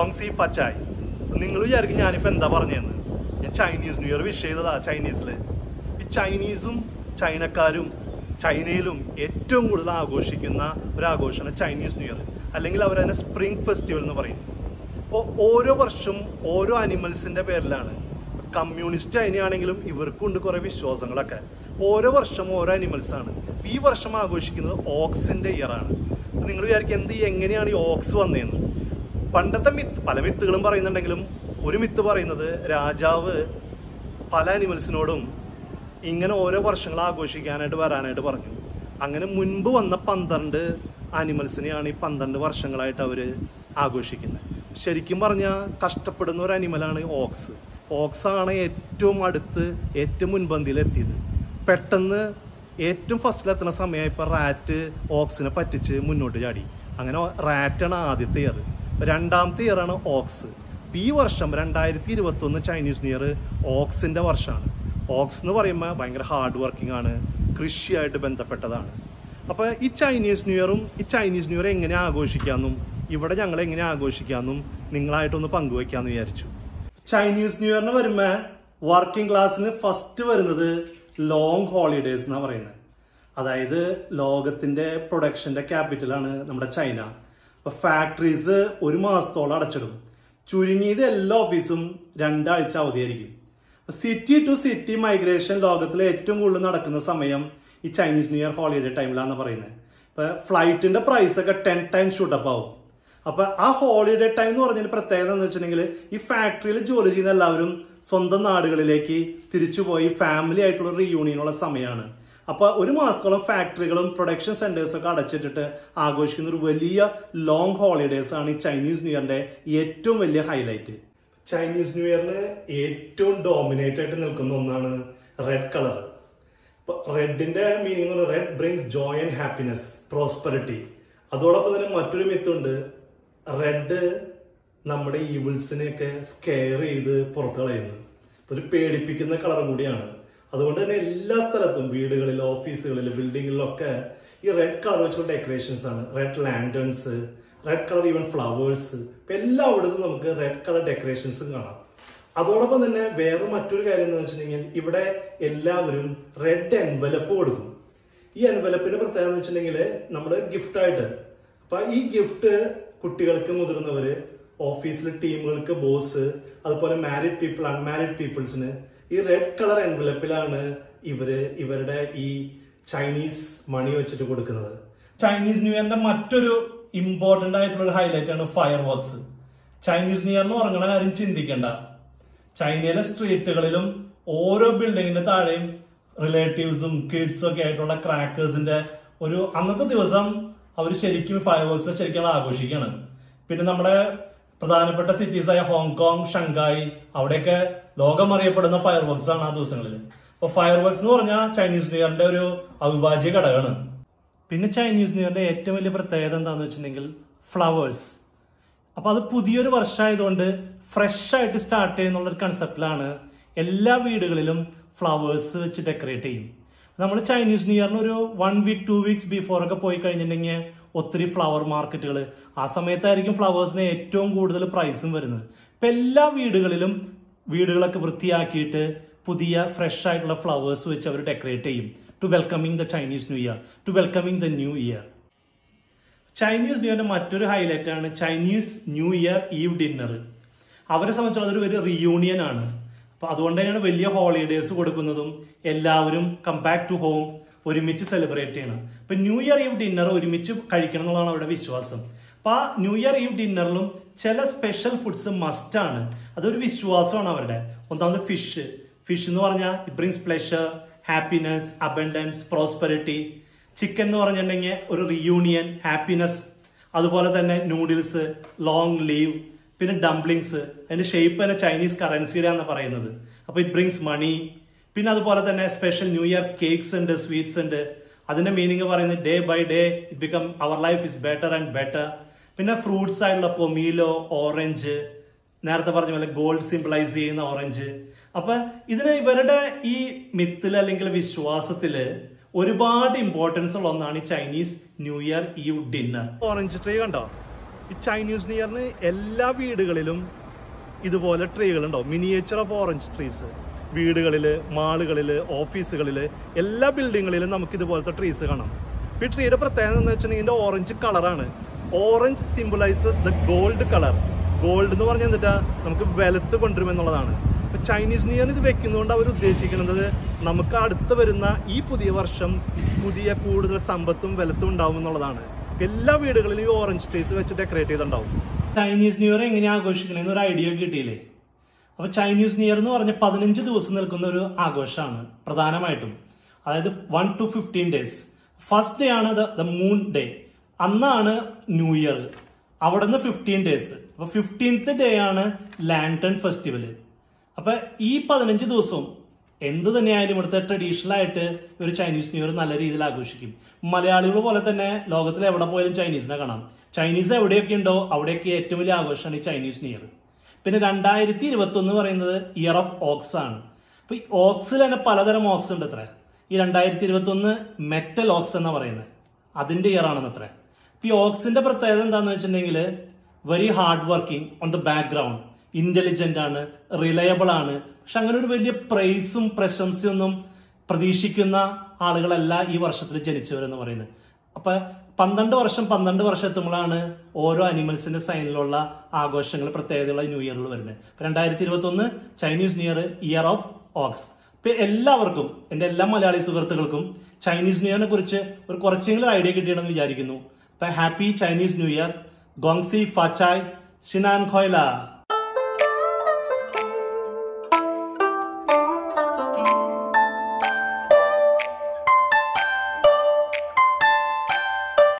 ഗോങ്സി ഫച്ചായ് നിങ്ങൾ വിചാരിക്കും ഞാനിപ്പോൾ എന്താ പറഞ്ഞതെന്ന് ഞാൻ ചൈനീസ് ന്യൂ ഇയർ വിഷ് ചെയ്തതാ ചൈനീസിൽ ഈ ചൈനീസും ചൈനക്കാരും ചൈനയിലും ഏറ്റവും കൂടുതൽ ആഘോഷിക്കുന്ന ഒരു ആഘോഷമാണ് ചൈനീസ് ന്യൂ ഇയർ അല്ലെങ്കിൽ അവരതിനെ സ്പ്രിംഗ് ഫെസ്റ്റിവൽ എന്ന് പറയും. അപ്പോൾ ഓരോ വർഷവും ഓരോ അനിമൽസിന്റെ പേരിലാണ്. കമ്മ്യൂണിസ്റ്റ് ചൈനയാണെങ്കിലും ഇവർക്കുണ്ട് കുറേ വിശ്വാസങ്ങളൊക്കെ. ഓരോ വർഷം ഓരോ അനിമൽസാണ് ഈ വർഷം ആഘോഷിക്കുന്നത് ഓക്സിന്റെ ഇയറാണ് നിങ്ങൾ വിചാരിക്കും എന്ത് എങ്ങനെയാണ് ഈ ഓക്സ് വന്നതെന്ന് പണ്ടത്തെ മിത്ത് പല മിത്തുകളും പറയുന്നുണ്ടെങ്കിലും ഒരു മിത്ത് പറയുന്നത് രാജാവ് പല അനിമൽസിനോടും ഇങ്ങനെ ഓരോ വർഷങ്ങൾ ആഘോഷിക്കാനായിട്ട് വരാനായിട്ട് പറഞ്ഞു. അങ്ങനെ മുൻപ് വന്ന പന്ത്രണ്ട് അനിമൽസിനെയാണ് ഈ പന്ത്രണ്ട് വർഷങ്ങളായിട്ട് അവർ ആഘോഷിക്കുന്നത്. ശരിക്കും പറഞ്ഞാൽ കഷ്ടപ്പെടുന്ന ഒരു അനിമലാണ് ഓക്സ്. ഓക്സാണ് ഏറ്റവും അടുത്ത് ഏറ്റവും മുൻപന്തിയിൽ എത്തിയത് പെട്ടെന്ന് ഏറ്റവും ഫസ്റ്റിലെത്തുന്ന ഇപ്പം റാറ്റ് ഓക്സിനെ പറ്റിച്ച് മുന്നോട്ട് ചാടി. അങ്ങനെ റാറ്റാണ് ആദ്യത്തെ ഇയർ രണ്ടാമത്തെ ഇയറാണ് ഓക്സ്. ഈ വർഷം രണ്ടായിരത്തി ഇരുപത്തൊന്ന് ചൈനീസ് ന്യൂ ഇയർ ഓക്സിന്റെ വർഷമാണ് ഓക്സ് എന്ന് പറയുമ്പോൾ ഭയങ്കര ഹാർഡ് വർക്കിംഗ് ആണ് കൃഷിയായിട്ട് ബന്ധപ്പെട്ടതാണ്. അപ്പോൾ ഈ ചൈനീസ് ന്യൂ ഇയറും ഈ ചൈനീസ് ന്യൂ ഇയർ എങ്ങനെ ആഘോഷിക്കാമെന്നും ഇവിടെ ഞങ്ങൾ എങ്ങനെ ആഘോഷിക്കാമെന്നും നിങ്ങളായിട്ടൊന്ന് പങ്കുവയ്ക്കാമെന്ന് വിചാരിച്ചു. ചൈനീസ് ന്യൂ ഇയറിന് വരുമ്പോൾ വർക്കിംഗ് ക്ലാസ്സിന് ഫസ്റ്റ് വരുന്നത് ലോങ് ഹോളിഡേയ്സ് എന്നാണ് പറയുന്നത് അതായത് ലോകത്തിന്റെ പ്രൊഡക്ഷന്റെ ക്യാപിറ്റലാണ് നമ്മുടെ ചൈന. അപ്പൊ ഫാക്ടറീസ് ഒരു മാസത്തോളം അടച്ചിടും. ചുരുങ്ങിയത് എല്ലാ ഓഫീസും രണ്ടാഴ്ച അവധിയായിരിക്കും. സിറ്റി ടു സിറ്റി മൈഗ്രേഷൻ ലോകത്തിലെ ഏറ്റവും കൂടുതൽ നടക്കുന്ന സമയം ഈ ചൈനീസ് ന്യൂ ഇയർ ഹോളിഡേ ടൈമിലാണെന്ന് പറയുന്നത് ഇപ്പൊ ഫ്ലൈറ്റിന്റെ പ്രൈസ് ഒക്കെ ടെൻ ടൈംസ് ഷൂട്ടപ്പ് ആവും. അപ്പൊ ആ ഹോളിഡേ ടൈം എന്ന് പറഞ്ഞതിന് പ്രത്യേകത എന്ന് വെച്ചിട്ടുണ്ടെങ്കിൽ ഈ ഫാക്ടറിയിൽ ജോലി ചെയ്യുന്ന എല്ലാവരും സ്വന്തം നാടുകളിലേക്ക് തിരിച്ചുപോയി ഫാമിലി ആയിട്ടുള്ള റീയൂണിയനുള്ള സമയമാണ് അപ്പൊ ഒരു മാസത്തോളം ഫാക്ടറികളും പ്രൊഡക്ഷൻ സെന്റേഴ്സും ഒക്കെ അടച്ചിട്ടിട്ട് ആഘോഷിക്കുന്ന ഒരു വലിയ ലോങ് ഹോളിഡേസ് ആണ് ഈ ചൈനീസ് ന്യൂ ഇയറിന്റെ ഏറ്റവും വലിയ ഹൈലൈറ്റ് ചൈനീസ് ന്യൂ ഇയറിന് ഏറ്റവും ഡോമിനേറ്റ് ആയിട്ട് നിൽക്കുന്ന ഒന്നാണ് red colour റെഡിന്റെ meaning red brings joy and happiness prosperity അതോടൊപ്പം തന്നെ മറ്റൊരു മിത്തുണ്ട് റെഡ് നമ്മുടെ ഈവിൾസിനെയൊക്കെ സ്കെയർ ചെയ്ത് പുറത്തു കളയുന്നു ഒരു പേടിപ്പിക്കുന്ന കളറും കൂടിയാണ്. അതുകൊണ്ട് തന്നെ എല്ലാ സ്ഥലത്തും വീടുകളിൽ ഓഫീസുകളിൽ ബിൽഡിങ്ങുകളിലൊക്കെ ഈ റെഡ് കളർ വെച്ചുള്ള ഡെക്കറേഷൻസ് ആണ്. Red lanterns red colour even flowers ഇപ്പൊ എല്ലായിടത്തും നമുക്ക് റെഡ് കളർ ഡെക്കറേഷൻസും കാണാം. അതോടൊപ്പം തന്നെ വേറെ മറ്റൊരു കാര്യം എന്ന് വെച്ചിട്ടുണ്ടെങ്കിൽ ഇവിടെ എല്ലാവരും റെഡ് എൻവലപ്പ് കൊടുക്കും. ഈ എൻവലപ്പിന്റെ പ്രത്യേകത എന്ന് വെച്ചിട്ടുണ്ടെങ്കിൽ നമ്മൾ ഗിഫ്റ്റ് ആയിട്ട് അപ്പൊ ഈ ഗിഫ്റ്റ് കുട്ടികൾക്ക് മുതിർന്നവര് ഓഫീസിലെ ടീമുകൾക്ക് ബോസ് അതുപോലെ മാരിഡ് പീപ്പിൾ അൺമാരിഡ് പീപ്പിൾസിന് ഈ റെഡ് കളർ എൻവലപ്പിലാണ് ഇവർ ഇവരുടെ ഈ ചൈനീസ് മണി വെച്ചിട്ട് കൊടുക്കുന്നത്. ചൈനീസ് ന്യൂ ഇയറിന്റെ മറ്റൊരു ഇമ്പോർട്ടന്റ് ആയിട്ടുള്ള ഒരു ഹൈലൈറ്റ് ആണ് ഫയർ വർക്ക്സ് ചൈനീസ് ന്യൂ ഇയറിന് ഉറങ്ങണ കാര്യം ചിന്തിക്കണ്ട. ചൈനയിലെ സ്ട്രീറ്റുകളിലും ഓരോ ബിൽഡിങ്ങിന്റെ താഴെയും റിലേറ്റീവ്സും കിഡ്സും ഒക്കെ ആയിട്ടുള്ള ക്രാക്കേഴ്സിന്റെ ഒരു അന്നത്തെ ദിവസം അവർ ശരിക്കും ഫയർ വർക്ക്സ് ശരിക്കും ആഘോഷിക്കുകയാണ്. പിന്നെ നമ്മുടെ പ്രധാനപ്പെട്ട സിറ്റീസ് ആയ ഹോങ്കോങ് ഷങ്കായ് അവിടെയൊക്കെ ലോകം അറിയപ്പെടുന്ന ഫയർ വർക്ക്സ് ആണ് ആ ദിവസങ്ങളിൽ അപ്പൊ ഫയർ വർക്ക്സ് എന്ന് പറഞ്ഞാൽ ചൈനീസ് ന്യൂ ഇയറിന്റെ ഒരു അവിഭാജ്യ ഘടകമാണ്. പിന്നെ ചൈനീസ് ന്യൂ ഇയറിന്റെ ഏറ്റവും വലിയ പ്രത്യേകത എന്താണെന്ന് വെച്ചിട്ടുണ്ടെങ്കിൽ ഫ്ലവേഴ്സ് അപ്പൊ അത് പുതിയൊരു വർഷമായതുകൊണ്ട് ഫ്രഷ് ആയിട്ട് സ്റ്റാർട്ട് ചെയ്യുന്നുള്ള ഒരു കൺസെപ്റ്റിലാണ് എല്ലാ വീടുകളിലും ഫ്ലവേഴ്സ് വെച്ച് ഡെക്കറേറ്റ് ചെയ്യും. നമ്മൾ ചൈനീസ് ന്യൂ ഇയറിന് ഒരു one week two weeks before ഒക്കെ പോയി കഴിഞ്ഞിട്ടുണ്ടെങ്കിൽ ഒത്തിരി ഫ്ലവർ മാർക്കറ്റുകൾ ആ സമയത്തായിരിക്കും ഫ്ലവേഴ്സിന് ഏറ്റവും കൂടുതൽ പ്രൈസും വരുന്നത്. ഇപ്പം എല്ലാ വീടുകളിലും വീടുകളൊക്കെ വൃത്തിയാക്കിയിട്ട് പുതിയ ഫ്രഷ് ആയിട്ടുള്ള ഫ്ലവേഴ്സ് വെച്ച് അവർ ഡെക്കറേറ്റ് ചെയ്യും. To welcoming the Chinese new year to welcoming the new year Chinese new ഇയറിന്റെ മറ്റൊരു ഹൈലൈറ്റ് ആണ് Chinese new year eve dinner അവരെ സംബന്ധിച്ചുള്ള ഒരു റിയൂണിയൻ ആണ്. അപ്പൊ അതുകൊണ്ട് തന്നെയാണ് വലിയ ഹോളിഡേസ് കൊടുക്കുന്നതും എല്ലാവരും കം ബാക്ക് ടു ഹോം ഒരുമിച്ച് സെലിബ്രേറ്റ് ചെയ്യണം. അപ്പൊ ന്യൂ ഇയർ ഈവ് ഡിന്നർ ഒരുമിച്ച് കഴിക്കണം എന്നുള്ളതാണ് അവരുടെ വിശ്വാസം. അപ്പൊ ആ ന്യൂ ഇയർ ഈവ് ഡിന്നറിലും ചില സ്പെഷ്യൽ ഫുഡ്സ് മസ്റ്റ് ആണ്. അതൊരു വിശ്വാസമാണ് അവരുടെ. ഒന്നാമത് ഫിഷ് ഫിഷ് എന്ന് പറഞ്ഞാൽ it brings pleasure happiness abundance prosperity chicken എന്ന് പറഞ്ഞിട്ടുണ്ടെങ്കിൽ ഒരു റിയൂണിയൻ ഹാപ്പിനെസ് അതുപോലെ തന്നെ നൂഡിൽസ് ലോങ് ലീവ് പിന്നെ ഡംപ്ലിങ്സ് അതിന്റെ ഷേപ്പ് തന്നെ ചൈനീസ് കറൻസിയിലാണ് പറയുന്നത്. അപ്പൊ ഇറ്റ് ബ്രിങ്സ് മണി പിന്നെ അതുപോലെ തന്നെ സ്പെഷ്യൽ ന്യൂ ഇയർ കേക്ക്സ് ഉണ്ട് സ്വീറ്റ്സ് ഉണ്ട്. അതിന്റെ മീനിങ് പറയുന്നത് day by day it become our life is better and better പിന്നെ ഫ്രൂട്ട്സ് ആയിട്ടുള്ള പൊമീലോ ഓറഞ്ച് നേരത്തെ പറഞ്ഞ പോലെ ഗോൾഡ് സിംപ്ലൈസ് ചെയ്യുന്ന ഓറഞ്ച് അപ്പൊ ഇതിന് ഇവരുടെ ഈ മിത്തിൽ അല്ലെങ്കിൽ വിശ്വാസത്തിൽ ഒരുപാട് ഇമ്പോർട്ടൻസ് ഉള്ള ഒന്നാണ് ഈ ചൈനീസ് ന്യൂ ഇയർ ഈ ഡിന്നർ ഓറഞ്ച് ട്രീ കണ്ടോ? ഈ ചൈനീസ് ന്യൂ ഇയറിന് എല്ലാ വീടുകളിലും ഇതുപോലെ ട്രീകൾ ഉണ്ടാവും. മിനിയേച്ചർ ഓഫ് ഓറഞ്ച് ട്രീസ് വീടുകളിൽ മാളുകളിൽ ഓഫീസുകളിൽ എല്ലാ ബിൽഡിങ്ങുകളിലും നമുക്ക് ഇതുപോലത്തെ ട്രീസ് കാണാം. ഈ ട്രീയുടെ പ്രത്യേകത എന്ന് വെച്ചിട്ടുണ്ടെങ്കിൽ ഓറഞ്ച് കളറാണ് orange symbolises the gold colour gold എന്ന് പറഞ്ഞാൽ എന്നിട്ടാ നമുക്ക് വെലത്ത് കൊണ്ടുവരുമെന്നുള്ളതാണ്. അപ്പോൾ ചൈനീസ് ന്യൂ ഇയർ ഇത് വെക്കുന്നതുകൊണ്ട് അവർ ഉദ്ദേശിക്കുന്നത് നമുക്ക് അടുത്ത് വരുന്ന ഈ പുതിയ വർഷം പുതിയ കൂടുതൽ സമ്പത്തും വെലത്തും ഉണ്ടാവും എന്നുള്ളതാണ്. എല്ലാ വീടുകളിലും ഈ ഓറഞ്ച് ടേസ് വെച്ച് ഡെക്കറേറ്റ് ചെയ്തിട്ടുണ്ടാവും. ചൈനീസ് ന്യൂ ഇയർ എങ്ങനെയാണ് ആഘോഷിക്കണമെന്ന് ഒരു ഐഡിയ കിട്ടിയില്ലേ? അപ്പോൾ ചൈനീസ് ന്യൂ ഇയർ എന്ന് പറഞ്ഞ പതിനഞ്ച് ദിവസം നിൽക്കുന്ന ഒരു ആഘോഷമാണ് പ്രധാനമായിട്ടും. അതായത് one two fifteen days first day ആണ് ദ മൂൺ ഡേ അന്നാണ് ന്യൂ ഇയർ. അവിടെ നിന്ന് ഫിഫ്റ്റീൻ ഡേയ്സ് അപ്പോൾ ഫിഫ്റ്റീൻത്ത് ഡേ ആണ് ലാൻഡൺ ഫെസ്റ്റിവൽ അപ്പൊ ഈ പതിനഞ്ച് ദിവസവും എന്ത് തന്നെയായാലും ഇവിടുത്തെ ട്രഡീഷണൽ ആയിട്ട് ഒരു ചൈനീസ് ന്യൂ ഇയർ നല്ല രീതിയിൽ ആഘോഷിക്കും. മലയാളികൾ പോലെ തന്നെ ലോകത്തിൽ എവിടെ പോയാലും ചൈനീസിനെ കാണാം. ചൈനീസ് എവിടെയൊക്കെ ഉണ്ടോ അവിടെയൊക്കെ ഏറ്റവും വലിയ ആഘോഷമാണ് ഈ ചൈനീസ് ന്യൂ ഇയർ പിന്നെ രണ്ടായിരത്തി ഇരുപത്തി ഒന്ന് പറയുന്നത് ഇയർ ഓഫ് ഓക്സ് ആണ്. അപ്പൊ ഈ ഓക്സിൽ തന്നെ പലതരം ഓക്സ് ഉണ്ട് അത്ര ഈ രണ്ടായിരത്തി ഇരുപത്തി ഒന്ന് മെറ്റൽ ഓക്സ് എന്നാ പറയുന്നത്. അതിന്റെ ഇയർ ആണെന്ന് അത്ര അപ്പൊ ഈ ഓക്സിന്റെ പ്രത്യേകത എന്താണെന്ന് വെച്ചിട്ടുണ്ടെങ്കിൽ very hard working on the background intelligent ആണ് റിലയബിൾ ആണ്. പക്ഷെ അങ്ങനെ ഒരു വലിയ പ്രൈസും പ്രശംസയൊന്നും പ്രതീക്ഷിക്കുന്ന ആളുകളല്ല ഈ വർഷത്തിൽ ജനിച്ചവരെന്ന് പറയുന്നത്. അപ്പൊ പന്ത്രണ്ട് വർഷം പന്ത്രണ്ട് വർഷം എത്തുമ്പോഴാണ് ഓരോ അനിമൽസിന്റെ സൈനിലുള്ള ആഘോഷങ്ങൾ പ്രത്യേകതയുള്ള ന്യൂ ഇയറിൽ വരുന്നത്. രണ്ടായിരത്തി ഇരുപത്തി ഒന്ന് Chinese new year year of ox ഇപ്പൊ എല്ലാവർക്കും എന്റെ എല്ലാ മലയാളി സുഹൃത്തുക്കൾക്കും ചൈനീസ് ന്യൂ ഇയറിനെ കുറിച്ച് ഒരു കുറച്ചെങ്കിലും ഐഡിയ കിട്ടിയെന്ന് വിചാരിക്കുന്നു. അപ്പൊ ഹാപ്പി ചൈനീസ് ന്യൂ ഇയർ ഗോങ്സി ഫാച്ചായ് ഷിനാൻ ഖോയ്ല